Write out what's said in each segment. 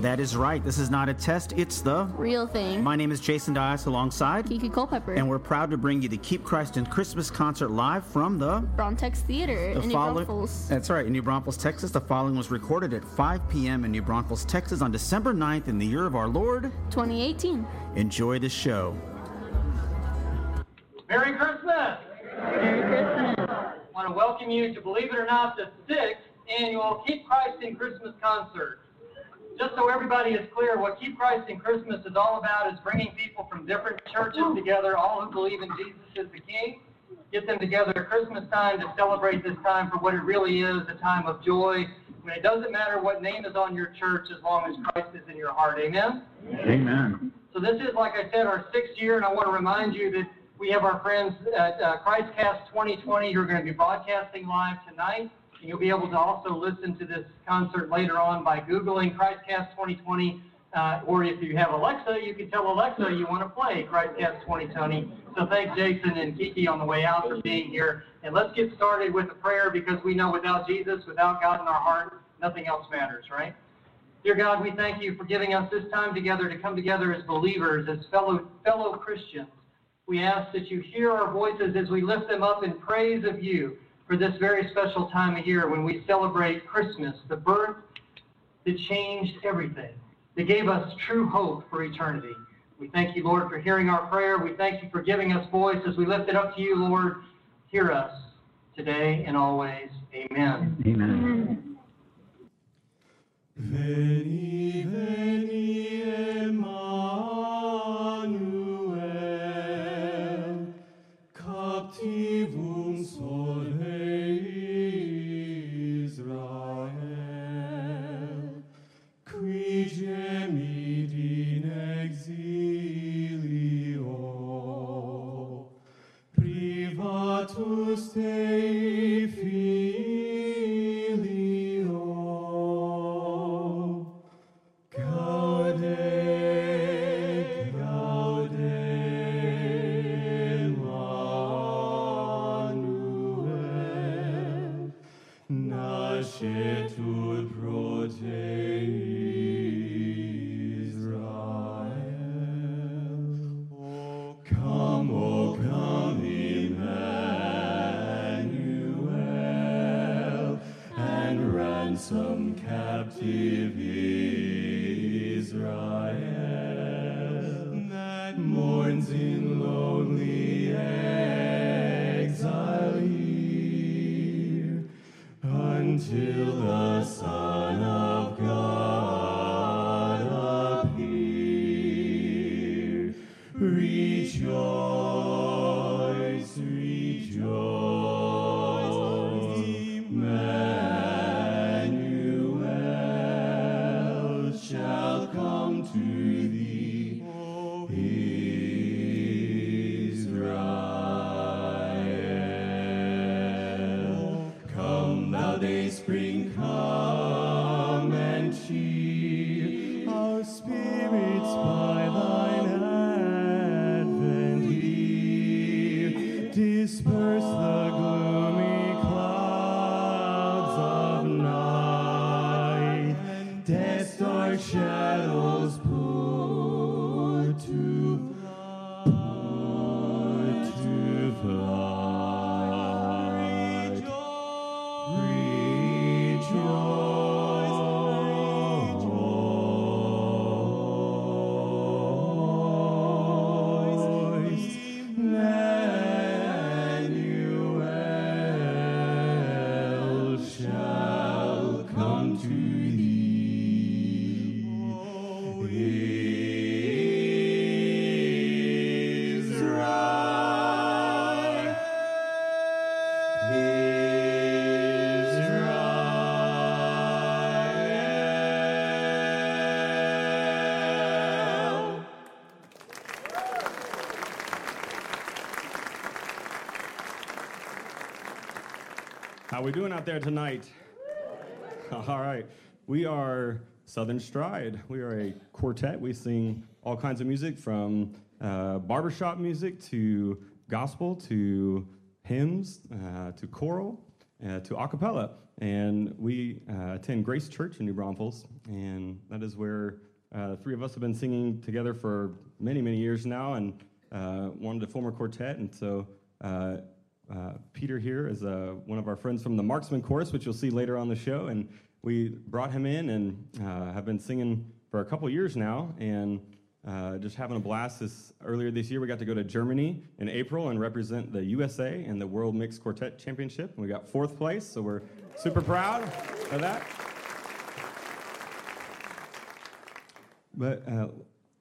That is right. This is not a test. It's the. Real thing. My name is Jason Dias alongside. Kiki Culpepper. And we're proud to bring you the Keep Christ in Christmas concert live from the. Brauntex Theater the in New follow- Braunfels. That's right, in New Braunfels, Texas. The following was recorded at 5 p.m. in New Braunfels, Texas on December 9th in the year of our Lord. 2018. Enjoy the show. Merry Christmas! Merry Christmas. I want to welcome you to, believe it or not, the sixth annual Keep Christ in Christmas concert. Just so everybody is clear, what Keep Christ in Christmas is all about is bringing people from different churches together, all who believe in Jesus as the King, get them together at Christmas time to celebrate this time for what it really is, a time of joy. When it doesn't matter what name is on your church as long as Christ is in your heart. Amen? Amen. So this is, like I said, our sixth year, and I want to remind you that we have our friends at uh, Christcast 2020 who are going to be broadcasting live tonight. You'll be able to also listen to this concert later on by Googling Christcast 2020. Uh, or if you have Alexa, you can tell Alexa you want to play Christcast 2020. So thanks Jason and Kiki on the way out for being here. And let's get started with a prayer because we know without Jesus, without God in our heart, nothing else matters, right? Dear God, we thank you for giving us this time together to come together as believers, as fellow fellow Christians. We ask that you hear our voices as we lift them up in praise of you for this very special time of year when we celebrate Christmas, the birth that changed everything, that gave us true hope for eternity. We thank you, Lord, for hearing our prayer. We thank you for giving us voice as we lift it up to you, Lord. Hear us today and always. Amen. Amen. Veni, veni, Emmanuel, captivum sole How we doing out there tonight? All right. We are Southern Stride. We are a quartet. We sing all kinds of music from uh, barbershop music to gospel to hymns uh, to choral uh, to a cappella. And we uh, attend Grace Church in New Braunfels. And that is where uh, three of us have been singing together for many, many years now and uh, wanted to form a quartet. And so uh, Peter here is uh, one of our friends from the Marcsmen Chorus, which you'll see later on the show. And we brought him in and uh, have been singing for a couple years now and uh, just having a blast. This, earlier this year, we got to go to Germany in April and represent the USA in the World Mixed Quartet Championship. And we got fourth place, so we're super proud of that. But uh,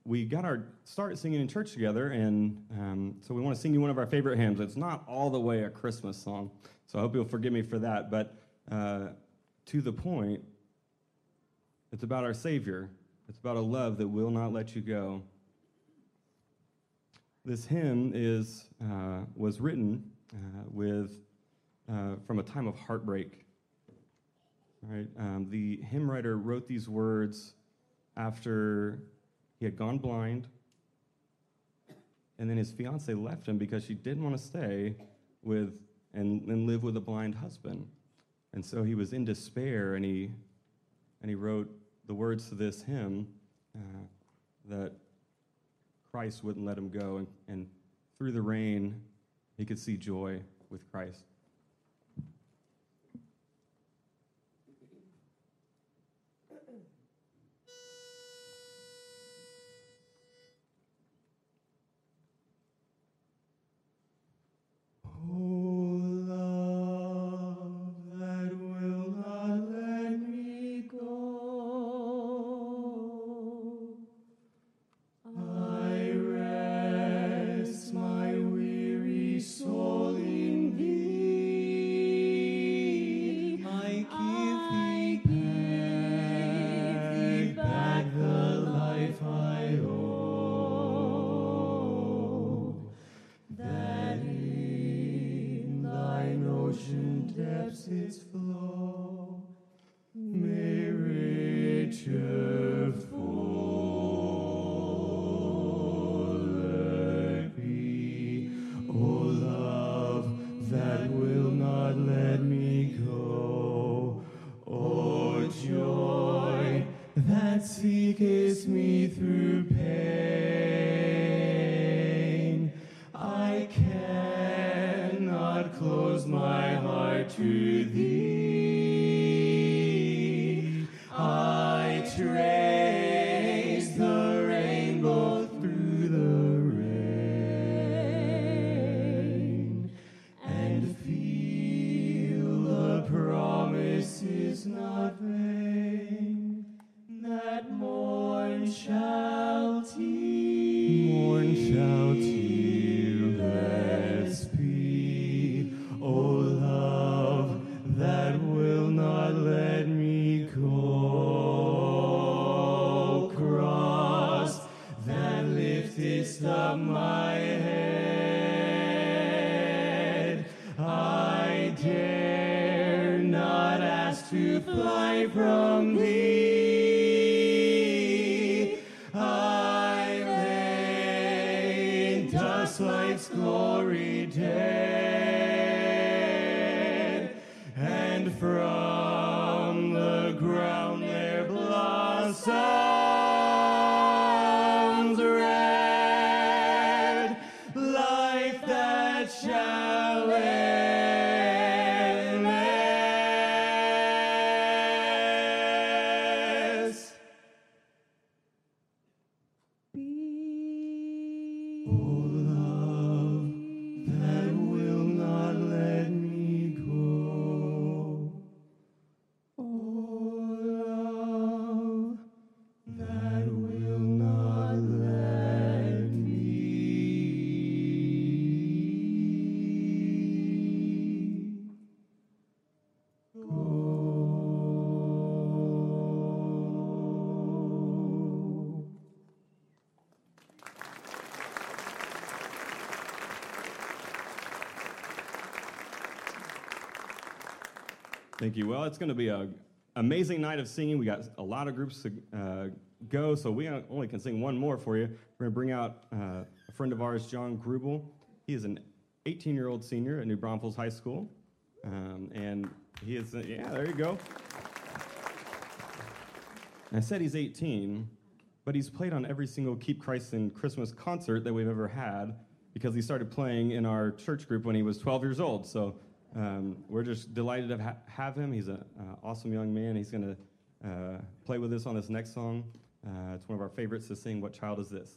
we got our start singing in church together, and um, so we want to sing you one of our favorite hymns. It's not all the way a Christmas song, so I hope you'll forgive me for that. But uh, to the point, it's about our Savior. It's about a love that will not let you go. This hymn is uh, was written uh, with uh, from a time of heartbreak. Right, um, the hymn writer wrote these words after he had gone blind, and then his fiancee left him because she didn't want to stay with and, and live with a blind husband. And so he was in despair, and he and he wrote the words to this hymn uh, that Christ wouldn't let him go, and, and through the rain, he could see joy with Christ. Oh, to Thank you. Well, it's going to be a amazing night of singing. We got a lot of groups to uh, go, so we only can sing one more for you. We're going to bring out uh, a friend of ours, John Grubel. He is an 18-year-old senior at New Braunfels High School, um, and he is uh, yeah. There you go. I said he's 18, but he's played on every single Keep Christ in Christmas concert that we've ever had because he started playing in our church group when he was 12 years old. So um, we're just delighted to ha- have him. He's an uh, awesome young man. He's going to uh, play with us on this next song. Uh, it's one of our favorites to sing, What Child Is This?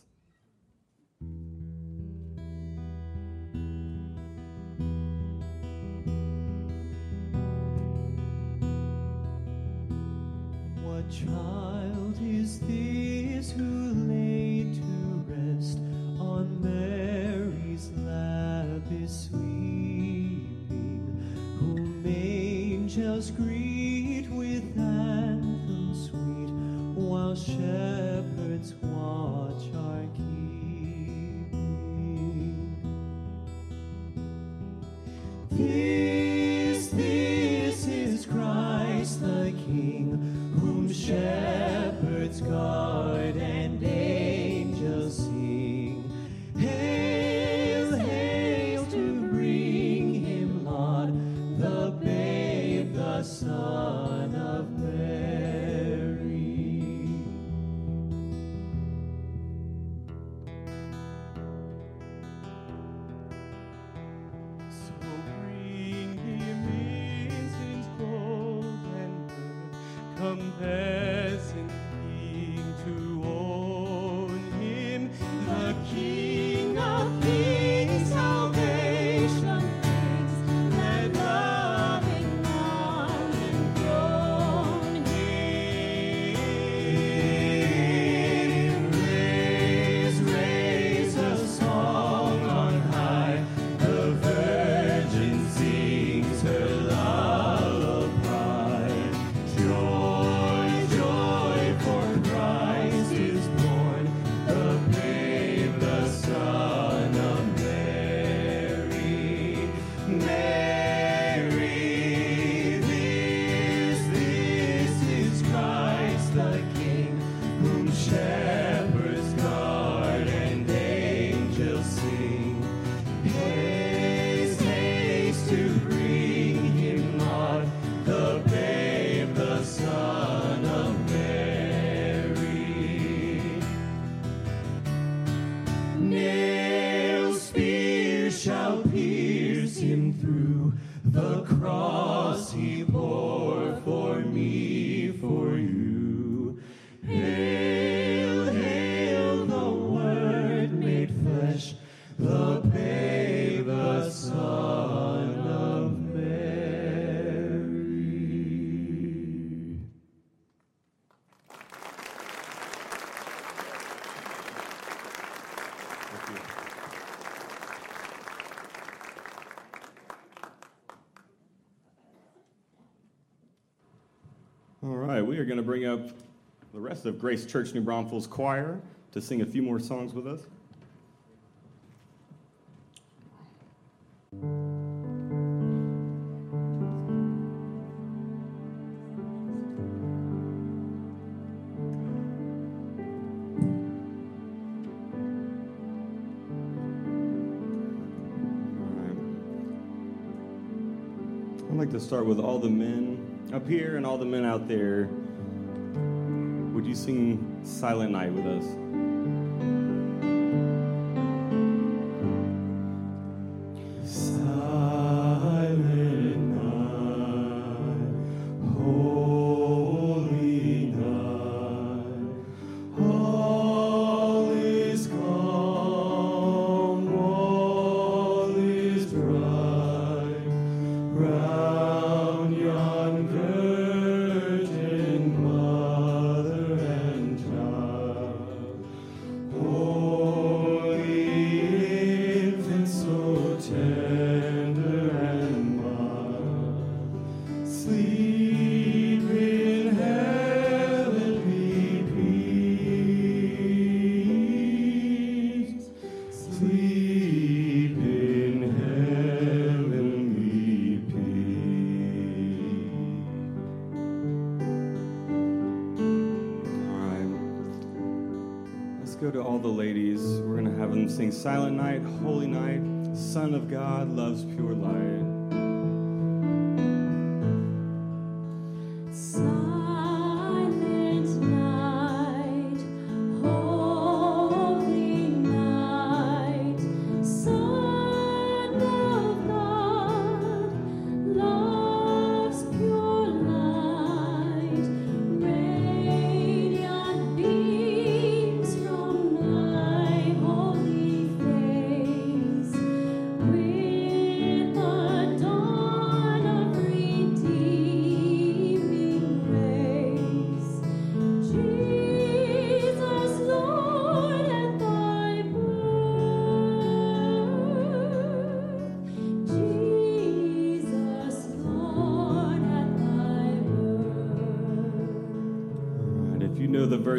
What child is this who laid to rest on Mary's lap is sleeping, angels greet with anthems sweet, while shepherds watch are are going to bring up the rest of Grace Church New Braunfels Choir to sing a few more songs with us. I'd like to start with all the men up here and all the men out there. Would you sing Silent Night with us?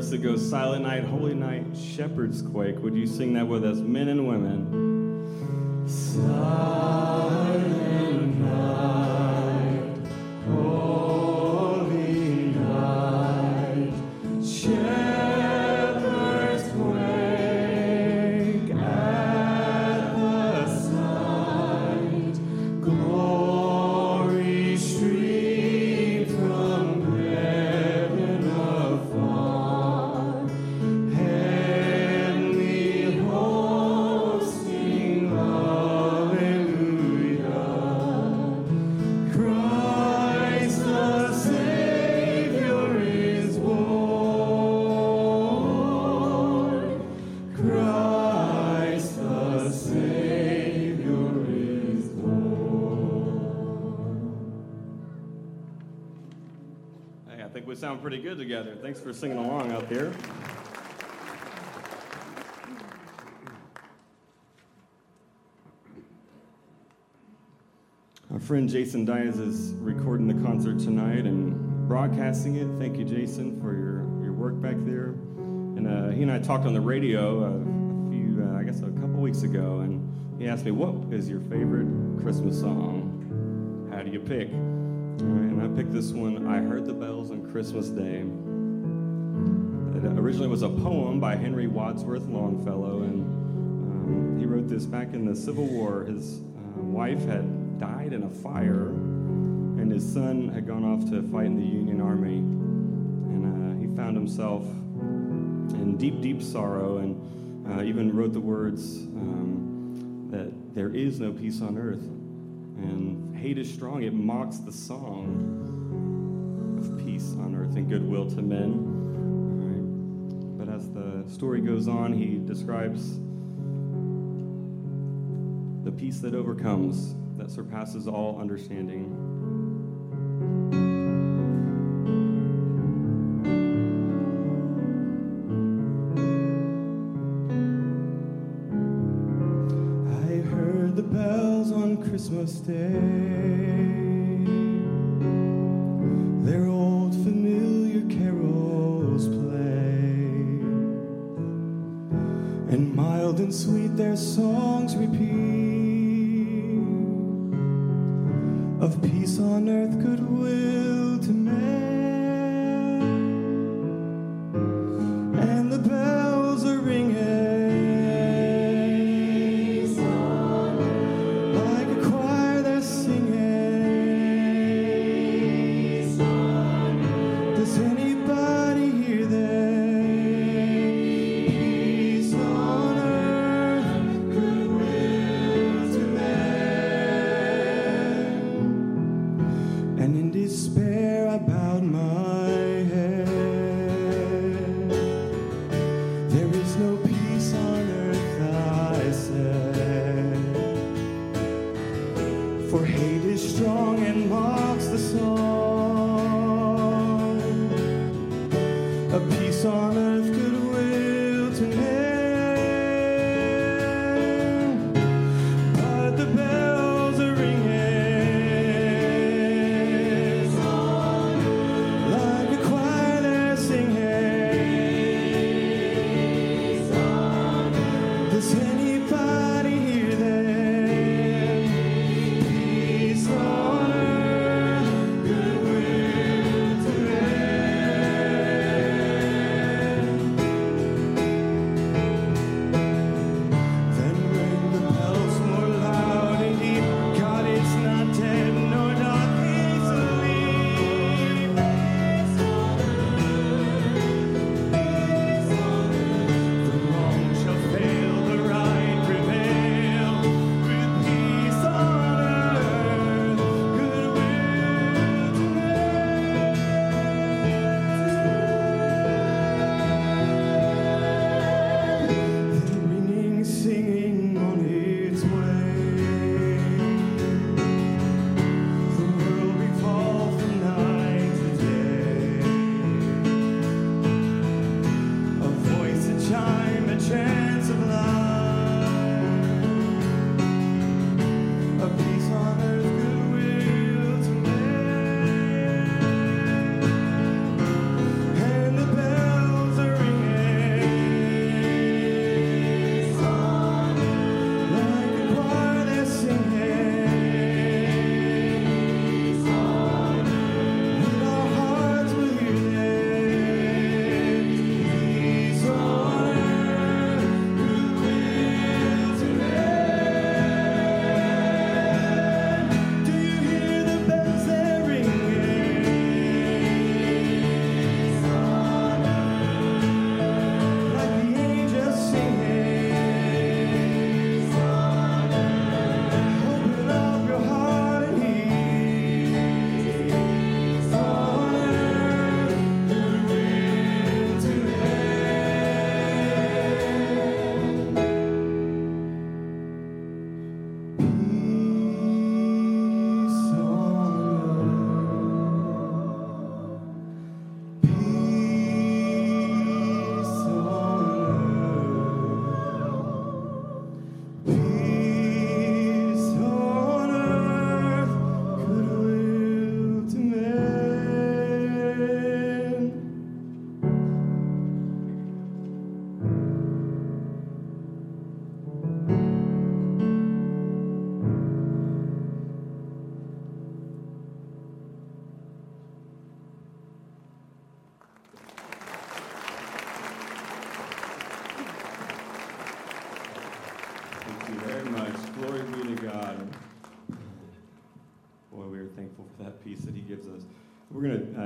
The that goes Silent Night, Holy Night, Shepherds quake, would you sing that with us, men and women? Silent Thanks for singing along out there. Our friend Jason Diaz is recording the concert tonight and broadcasting it. Thank you, Jason, for your, your work back there. And uh, he and I talked on the radio uh, a few, uh, I guess, a couple weeks ago, and he asked me, "What is your favorite Christmas song? How do you pick?" And I picked this one. I heard the bells on Christmas Day. Originally was a poem by Henry Wadsworth Longfellow, and um, he wrote this back in the Civil War. His uh, wife had died in a fire, and his son had gone off to fight in the Union Army. And uh, he found himself in deep, deep sorrow, and uh, even wrote the words um, that there is no peace on earth, and hate is strong. It mocks the song of peace on earth and goodwill to men. Story goes on, he describes the peace that overcomes, that surpasses all understanding. I heard the bells on Christmas Day. And and sweet their songs repeat. Of peace on earth, goodwill to men.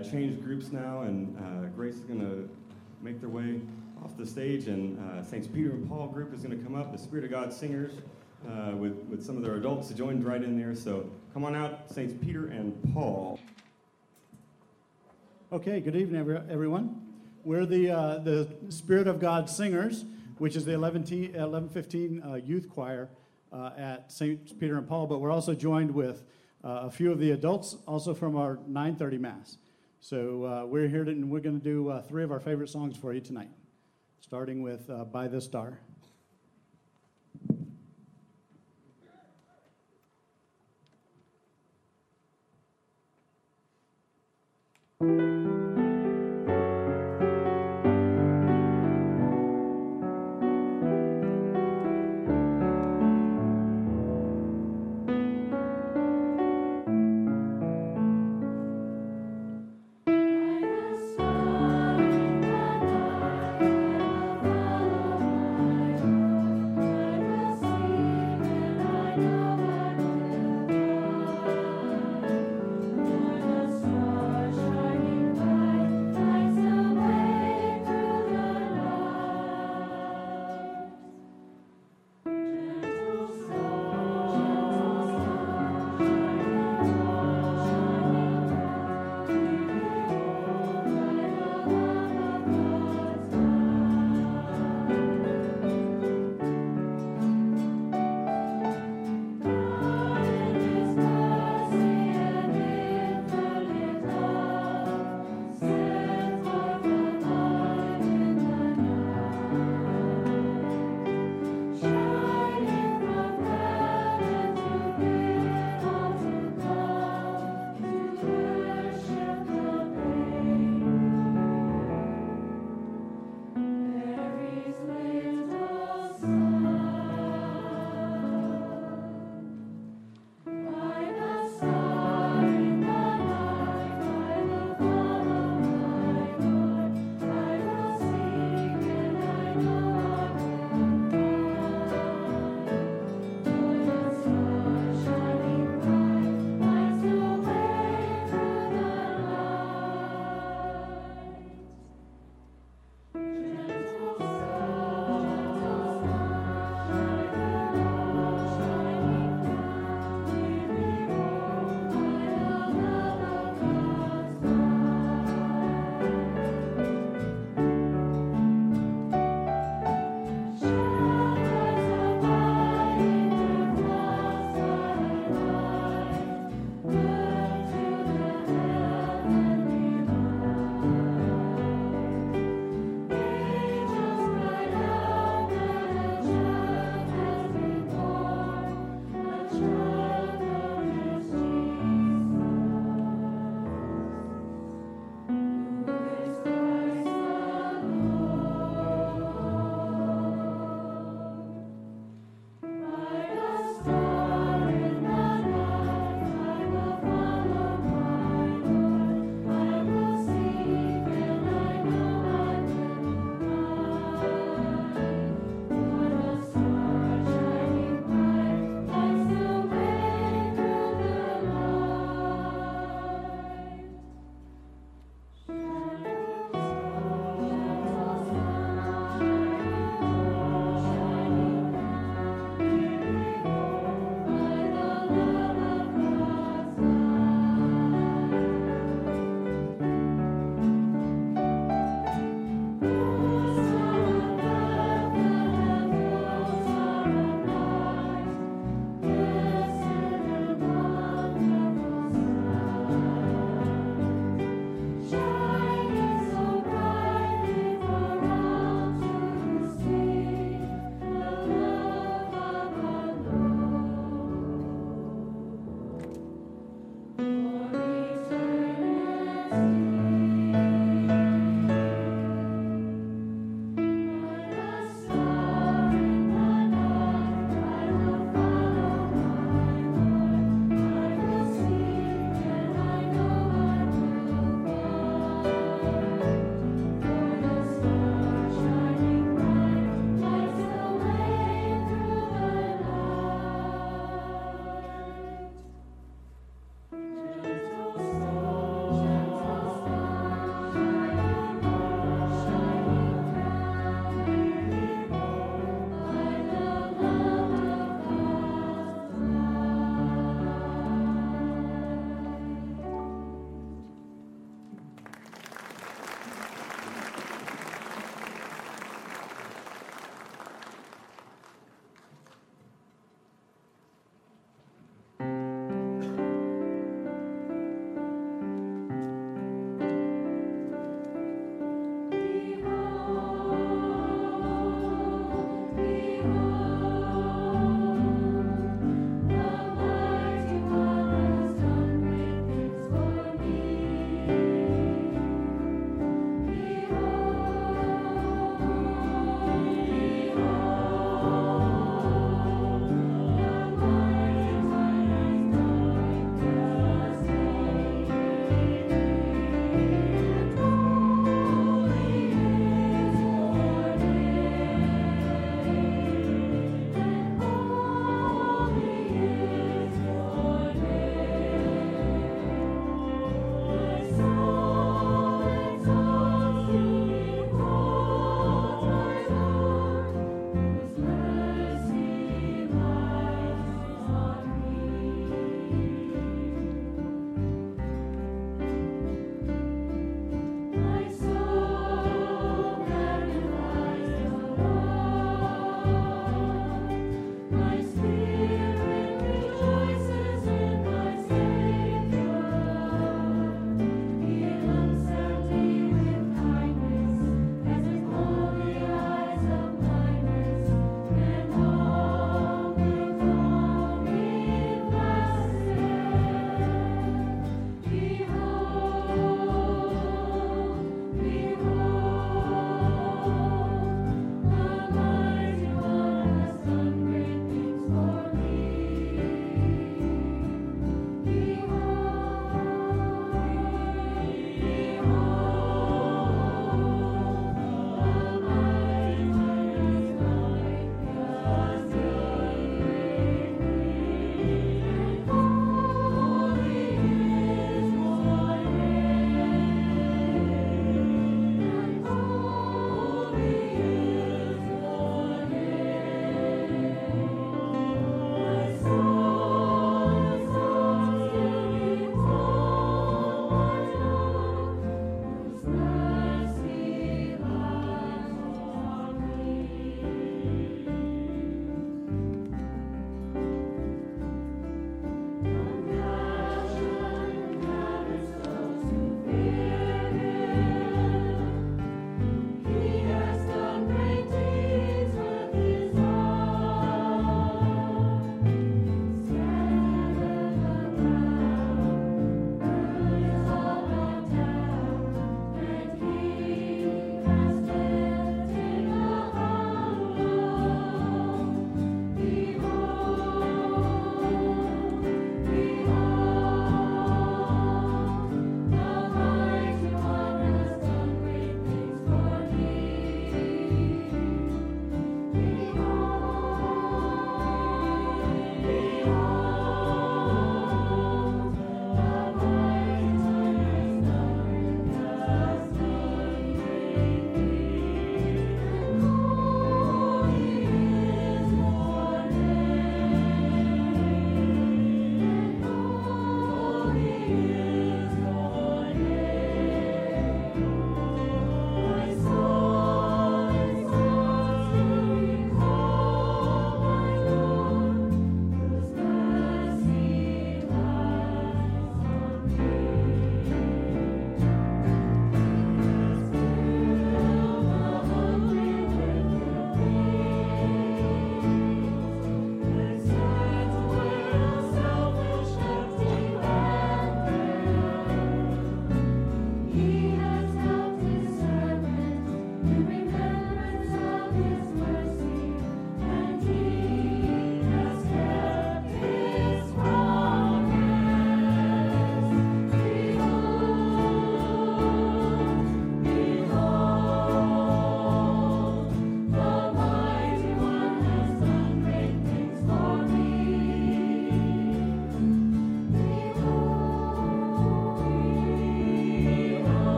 We're going to uh, change groups now, and uh, Grace is going to make their way off the stage, and uh, Saints Peter and Paul group is going to come up. The Spirit of God singers uh, with with some of their adults joined right in there. So come on out, Saints Peter and Paul. Okay, good evening, everyone. We're the, uh, the Spirit of God Singers, which is the 11 te- 1115 uh, youth choir uh, at St. Peter and Paul, but we're also joined with a few of the adults, also from our 930 Mass. So uh, we're here to, and we're going to do uh, three of our favorite songs for you tonight, starting with uh, By the Star.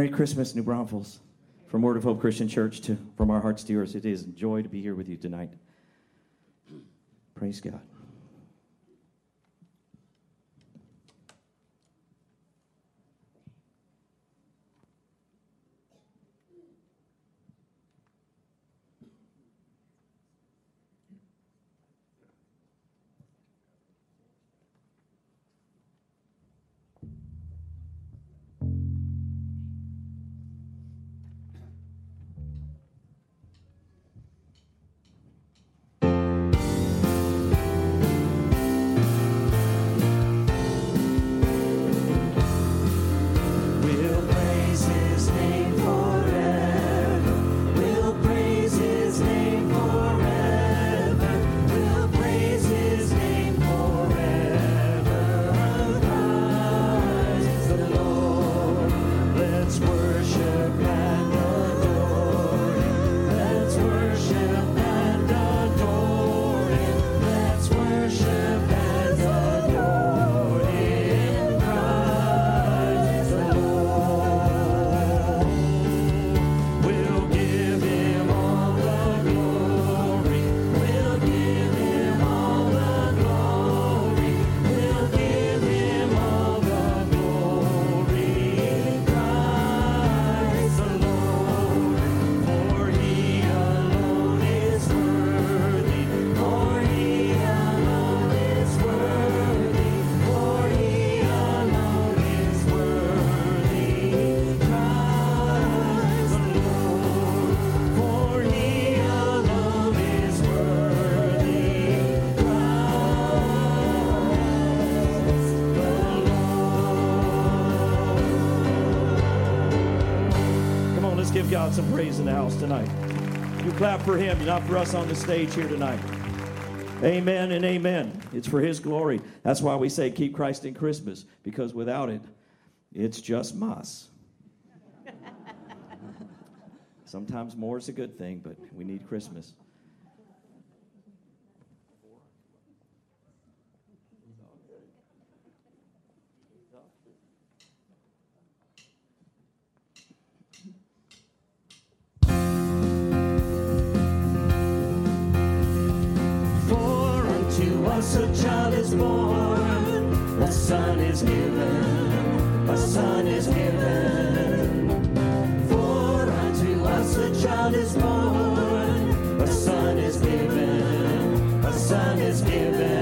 Merry Christmas, New Braunfels. From Word of Hope Christian Church to from our hearts to yours, it is a joy to be here with you tonight. Praise God. Some praise in the house tonight. You clap for him, not for us on the stage here tonight. Amen and amen. It's for his glory. That's why we say keep Christ in Christmas, because without it, it's just mas. Sometimes more is a good thing, but we need Christmas. Unto us a child is born, a son is given, a son is given. For unto us a child is born, a son is given, a son is given.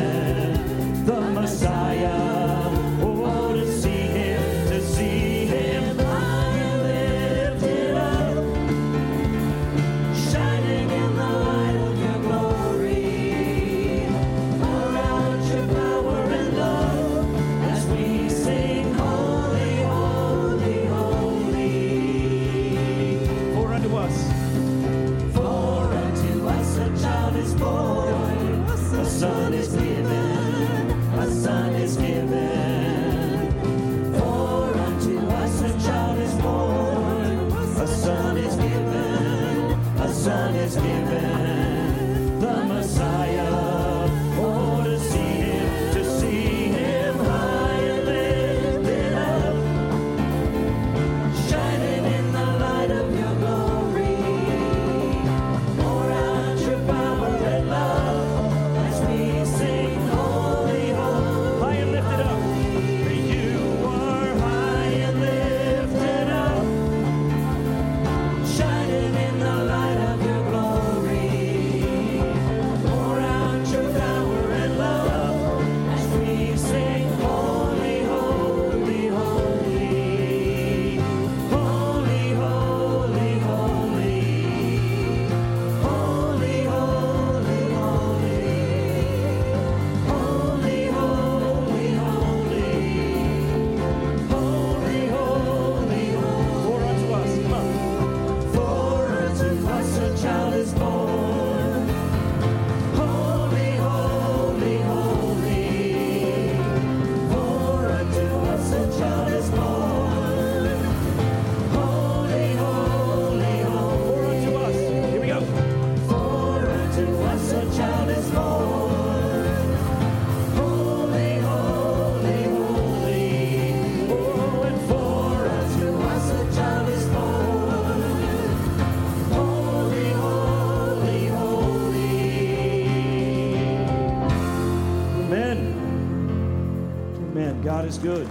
Is good.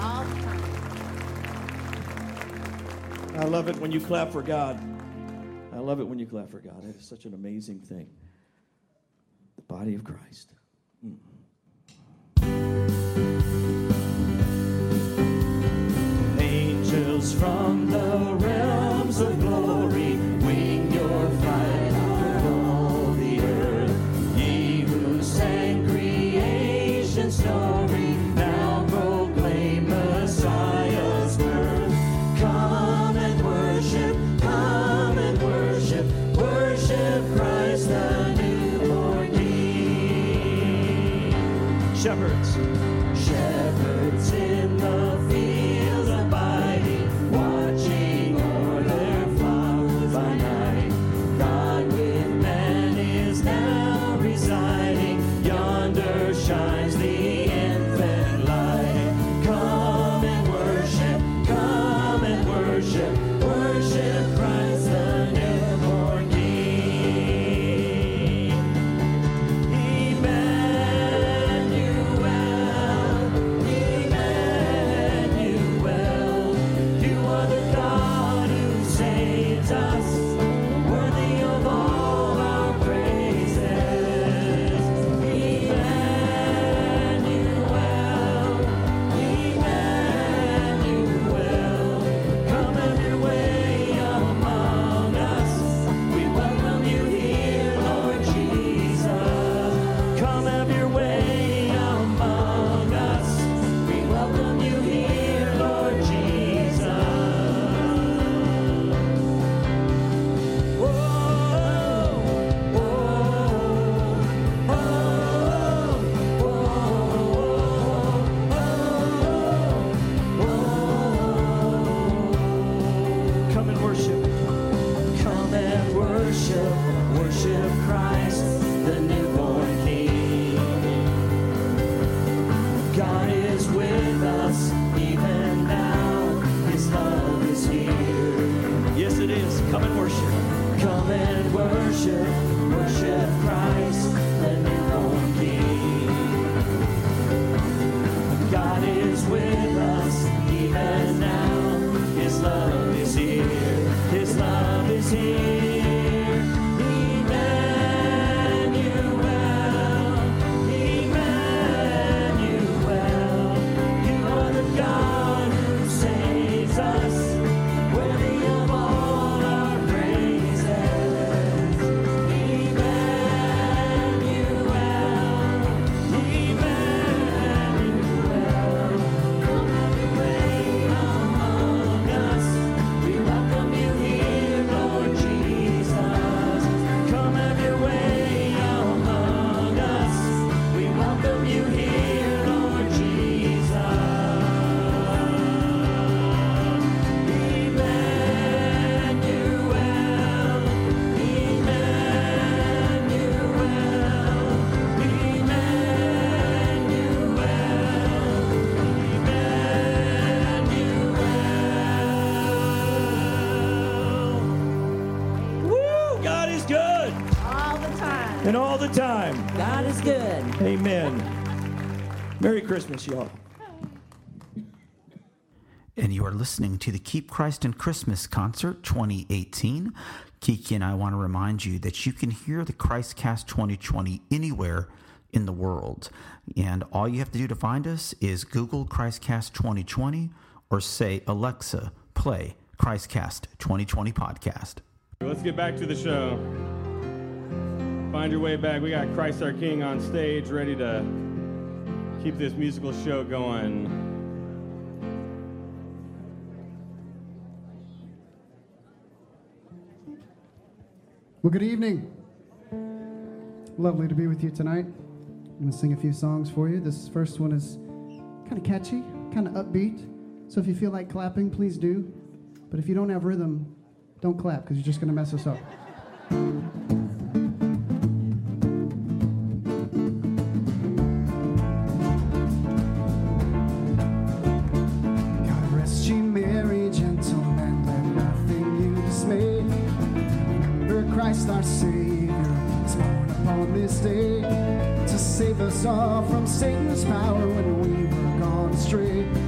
All the time. I love it when you clap for God. I love it when you clap for God. It is such an amazing thing. The time. God is good. Amen. Merry Christmas, y'all. And you are listening to the Keep Christ in Christmas Concert 2018. Kiki and I want to remind you that you can hear the Christcast 2020 anywhere in the world. And all you have to do to find us is Google Christcast 2020 or say, Alexa, play Christcast 2020 podcast. Let's get back to the show. Find your way back. We got Christ our King on stage, ready to keep this musical show going. Well, good evening. Lovely to be with you tonight. I'm going to sing a few songs for you. This first one is kind of catchy, kind of upbeat. So if you feel like clapping, please do. But if you don't have rhythm, don't clap because you're just going to mess us up. us from Satan's power when we were gone astray.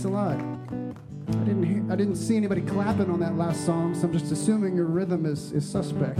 Thanks a lot. I didn't hear, I didn't see anybody clapping on that last song, so I'm just assuming your rhythm is, is suspect.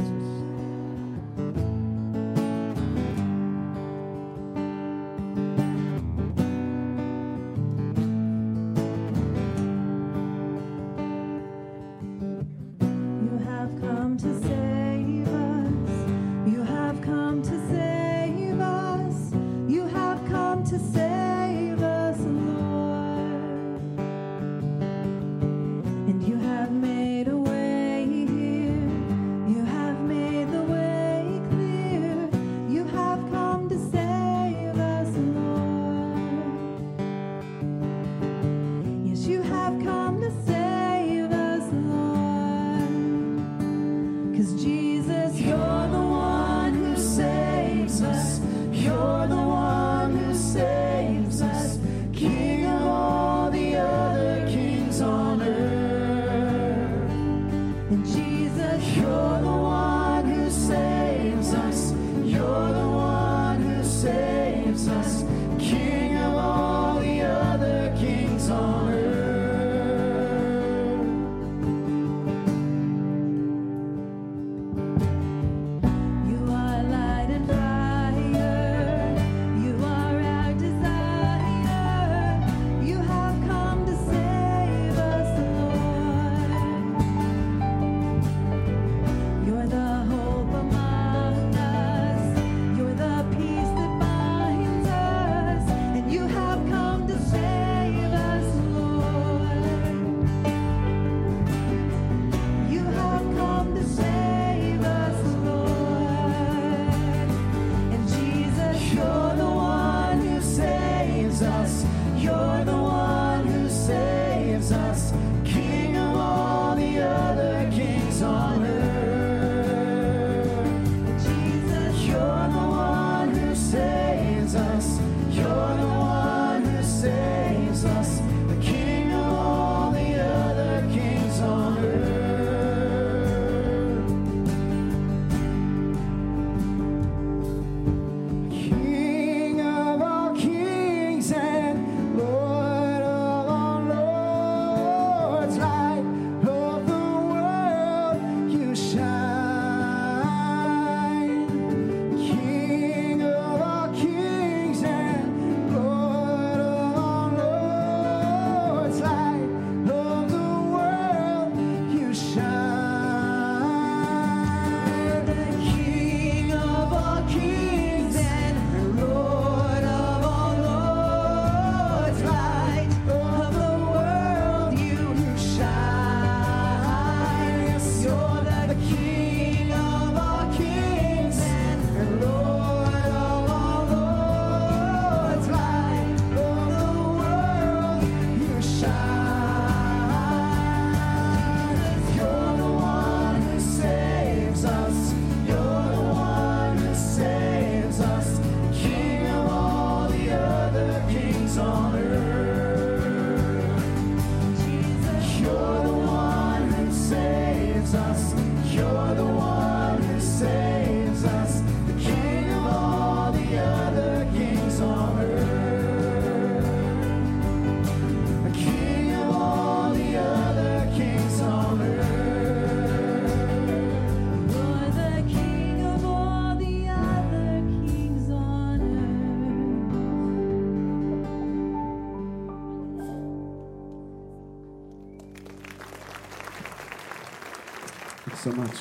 So much.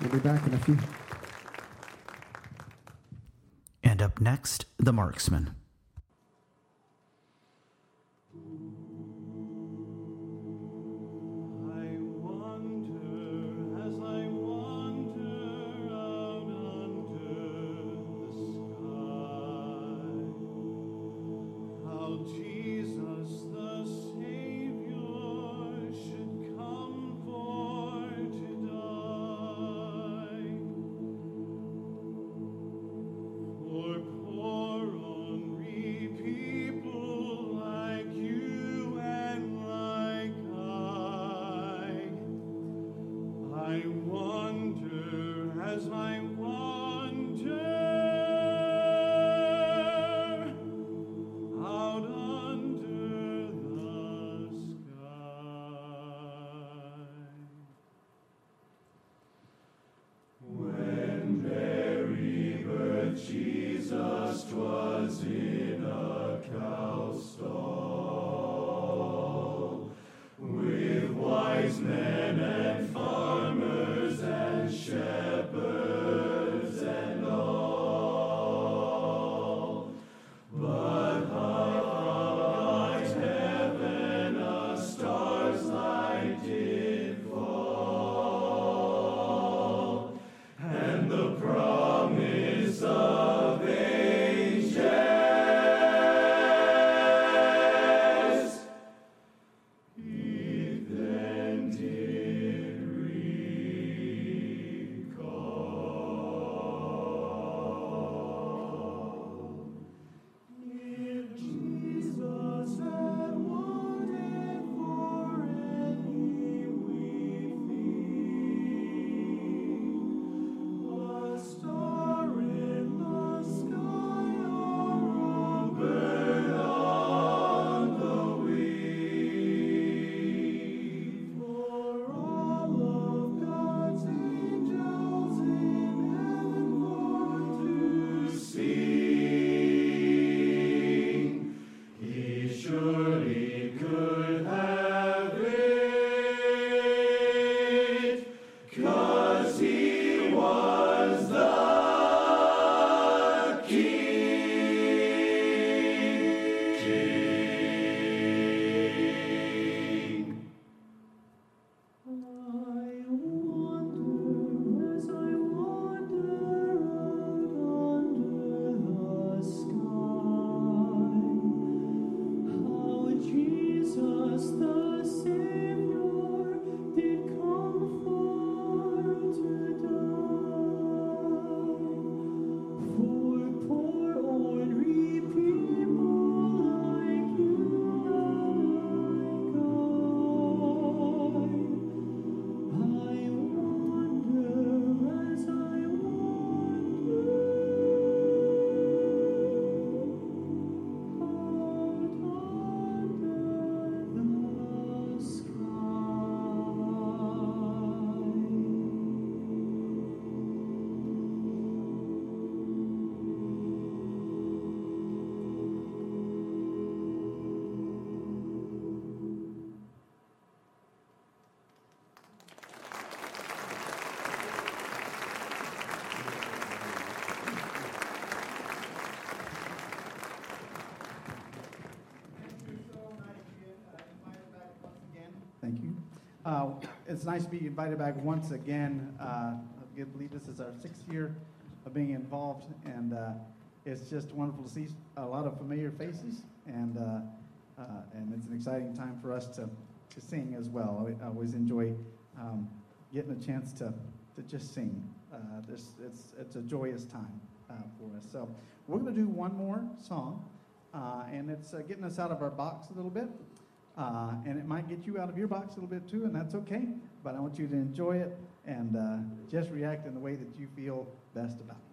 We'll be back in a few. And up next, The Marcsmen. It's nice to be invited back once again. Uh, I believe this is our sixth year of being involved, and uh, it's just wonderful to see a lot of familiar faces, and, uh, uh, and it's an exciting time for us to, to sing as well. I always enjoy um, getting a chance to, to just sing. Uh, This, it's, it's a joyous time for us. So we're going to do one more song, and it's getting us out of our box a little bit. Uh, and it might get you out of your box a little bit too, and that's okay. But I want you to enjoy it and uh, just react in the way that you feel best about it.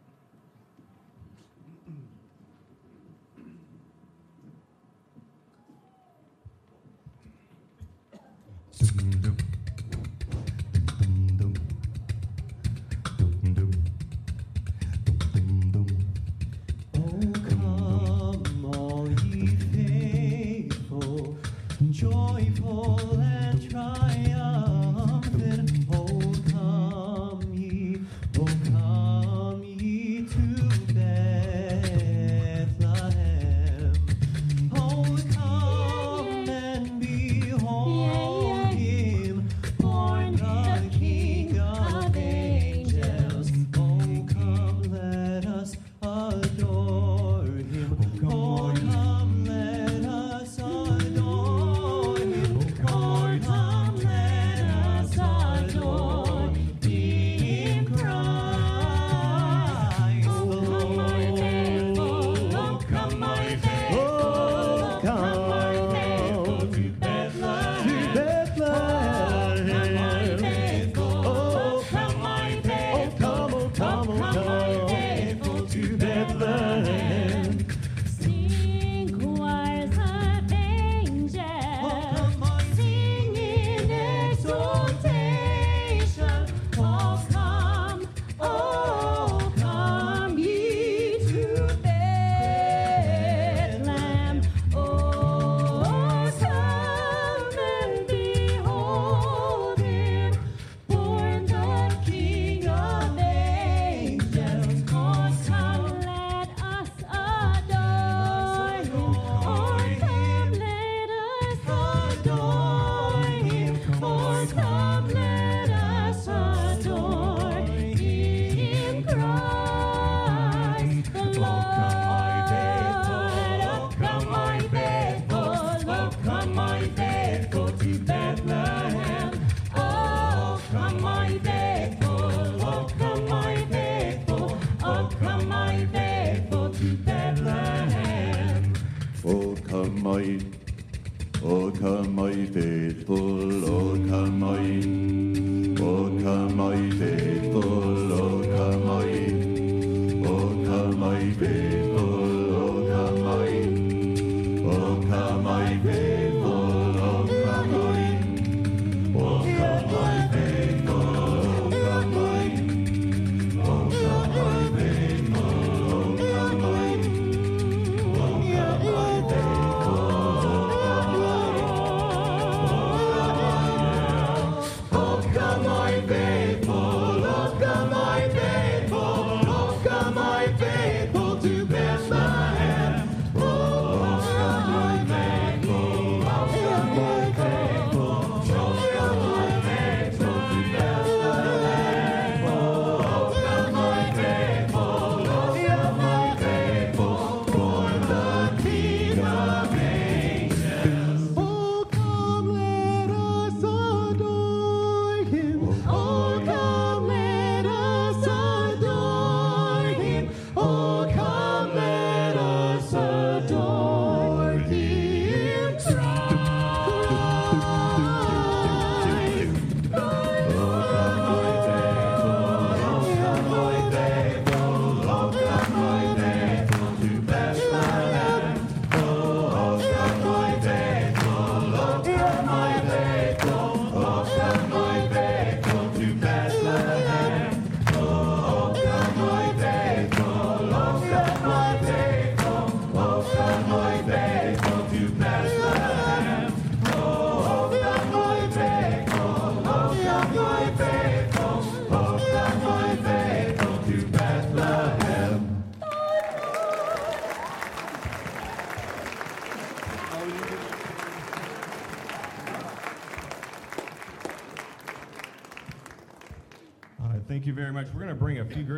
Joyful and triumphant.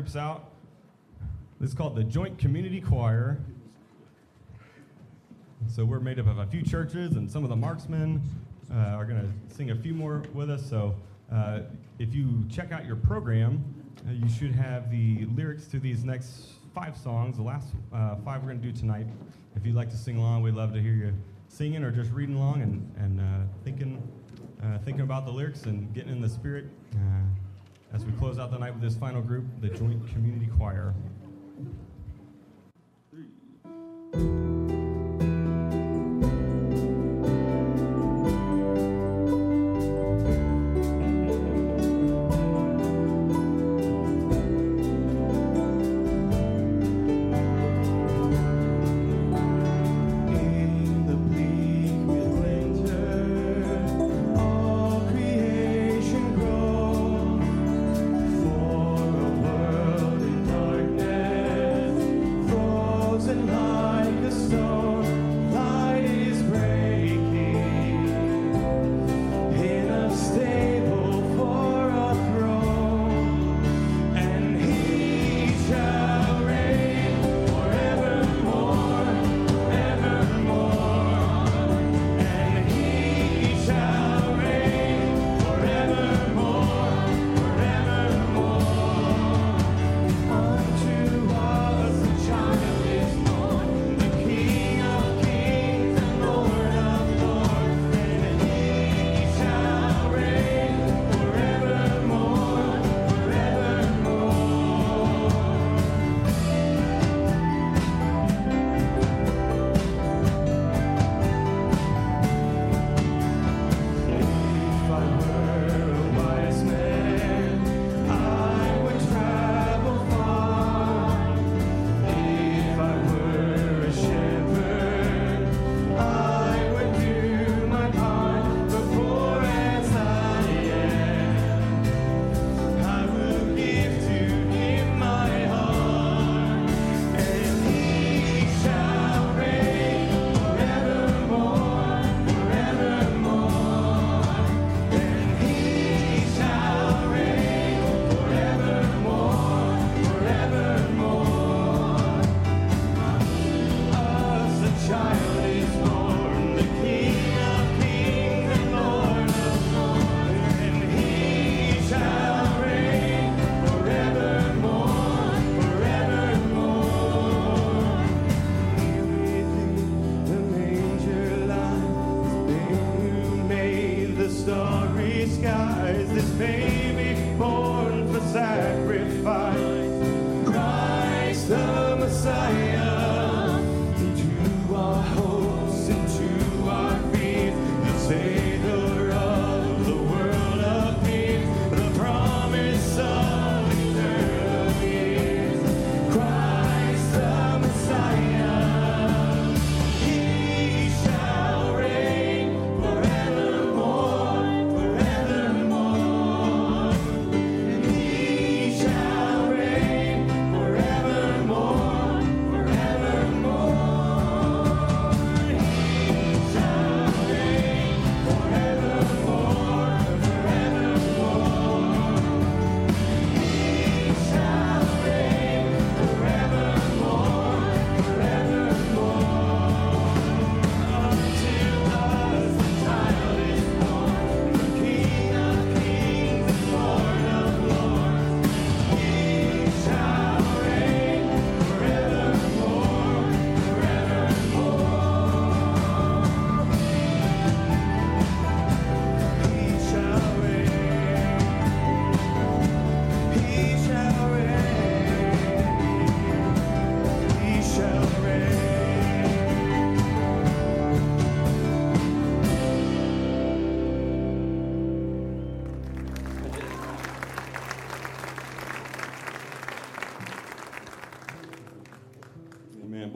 Groups out. Is called the Joint Community Choir. So we're made up of a few churches, and some of the Marcsmen uh, are going to sing a few more with us. So uh, if you check out your program, uh, you should have the lyrics to these next five songs, the last uh, five we're going to do tonight. If you'd like to sing along, we'd love to hear you singing or just reading along and, and uh, thinking, uh, thinking about the lyrics and getting in the spirit. As we close out the night with this final group, the Joint Community Choir. In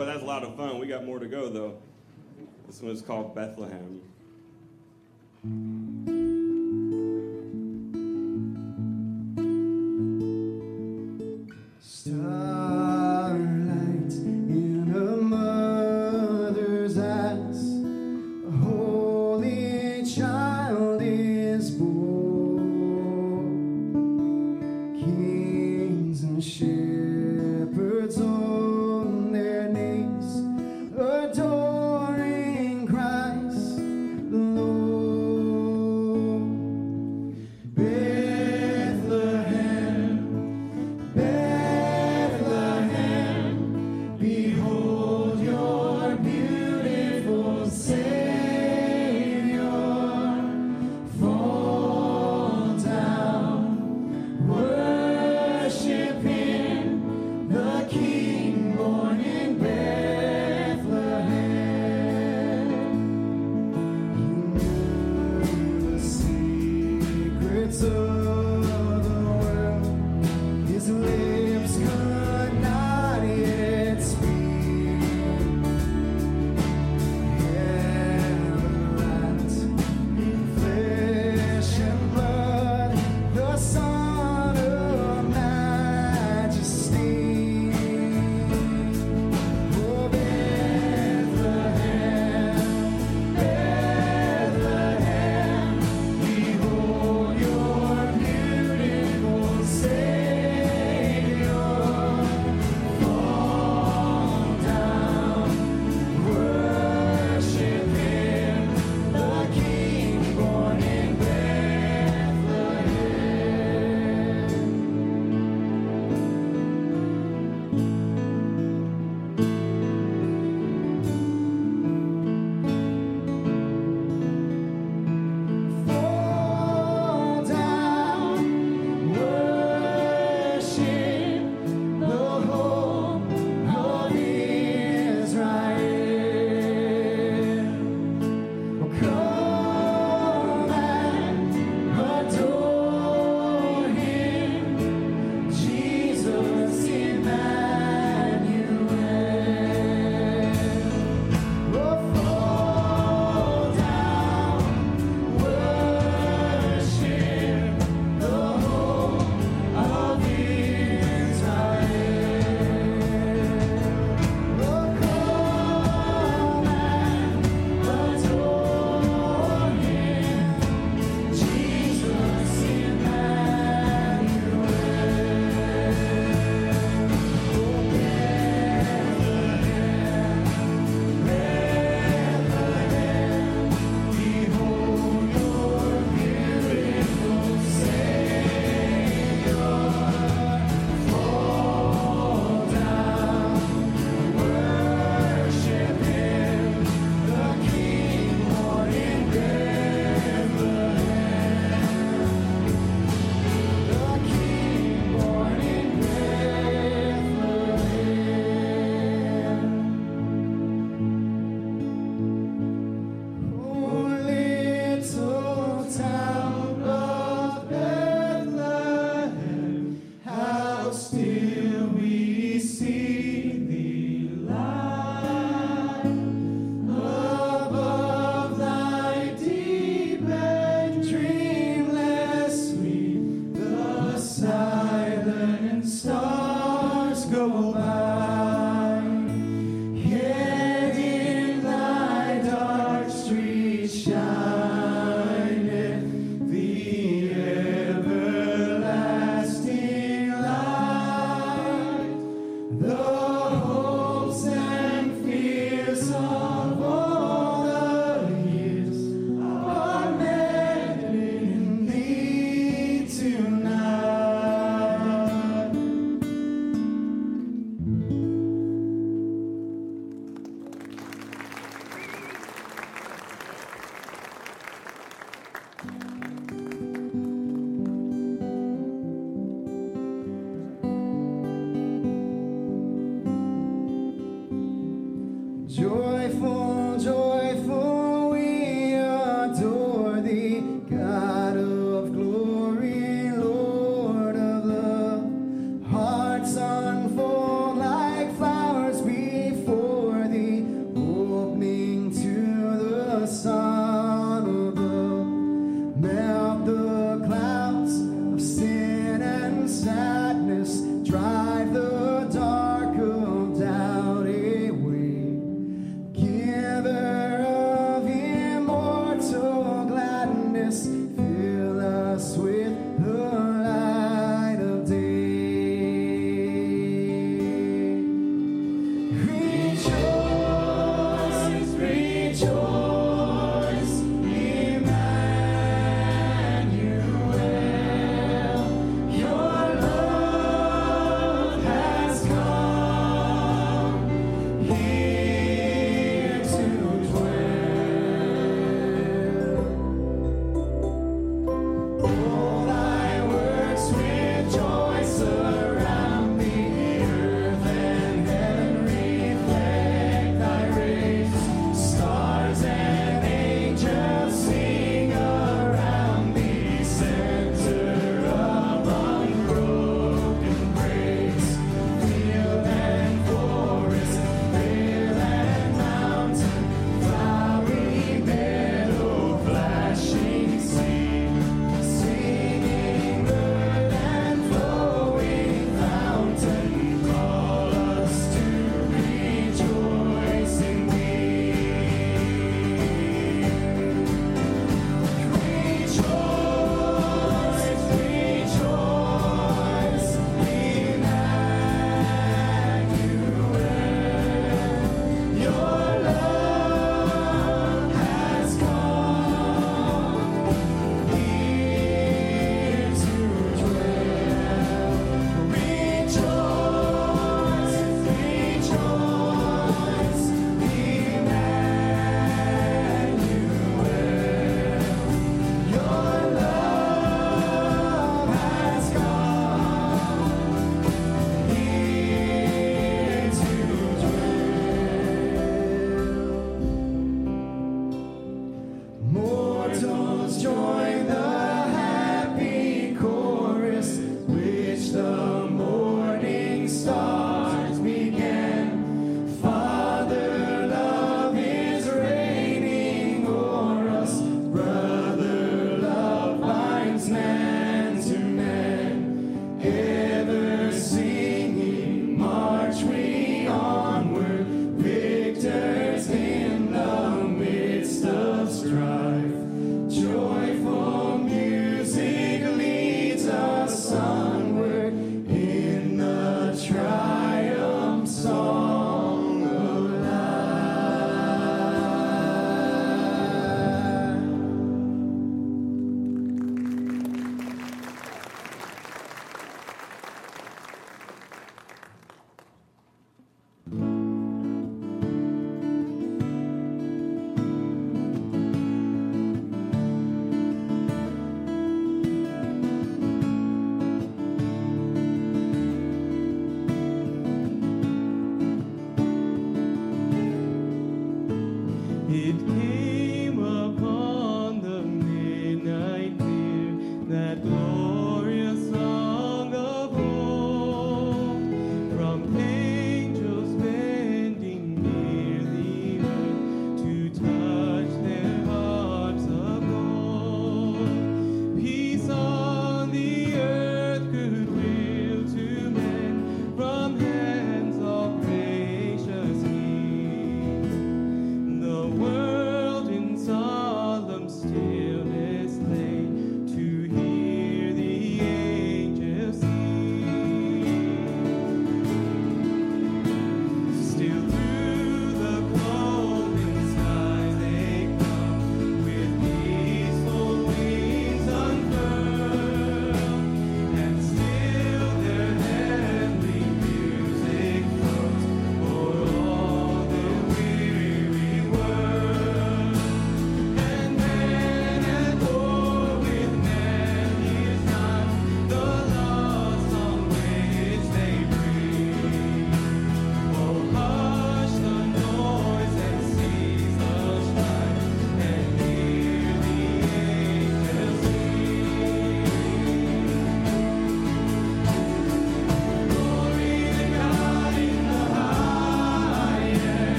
boy, that's a lot of fun. We got more to go, though. This one is called Bethlehem.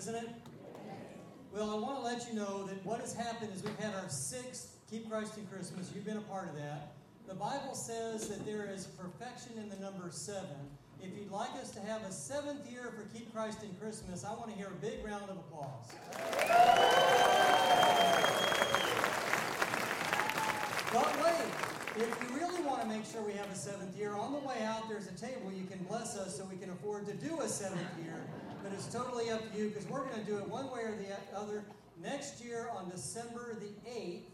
Isn't it? Well, I want to let you know that what has happened is we've had our sixth Keep Christ in Christmas. You've been a part of that. The Bible says that there is perfection in the number seven. If you'd like us to have a seventh year for Keep Christ in Christmas, I want to hear a big round of applause. But wait, if you really want to make sure we have a seventh year, on the way out there's a table you can bless us so we can afford to do a seventh year. But it's totally up to you because we're going to do it one way or the other next year on December the 8th,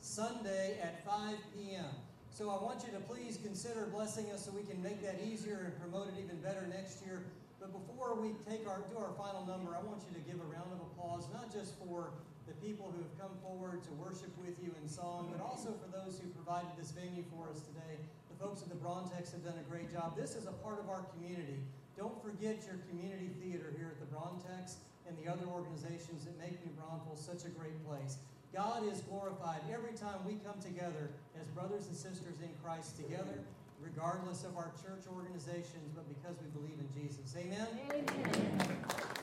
Sunday at 5 p.m. So I want you to please consider blessing us so we can make that easier and promote it even better next year. But before we take our do our final number, I want you to give a round of applause, not just for the people who have come forward to worship with you in song, but also for those who provided this venue for us today. The folks at the Brauntex have done a great job. This is a part of our community. Don't forget your community theater here at the Brauntex and the other organizations that make New Braunfels such a great place. God is glorified every time we come together as brothers and sisters in Christ together, regardless of our church organizations, but because we believe in Jesus. Amen? Every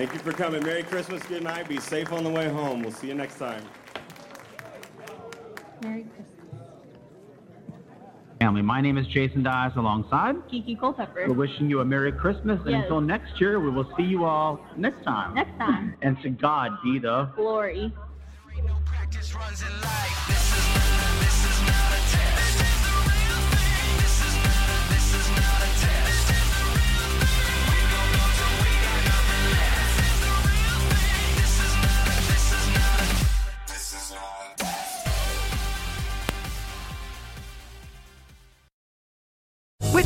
Thank you for coming. Merry Christmas, good night. Be safe on the way home. We'll see you next time. Merry Christmas. Family, my name is Jason Dyes alongside. Kiki Culpepper. We're wishing you a Merry Christmas, and Yes. until next year, we will see you all next time. Next time. And to God be the Glory.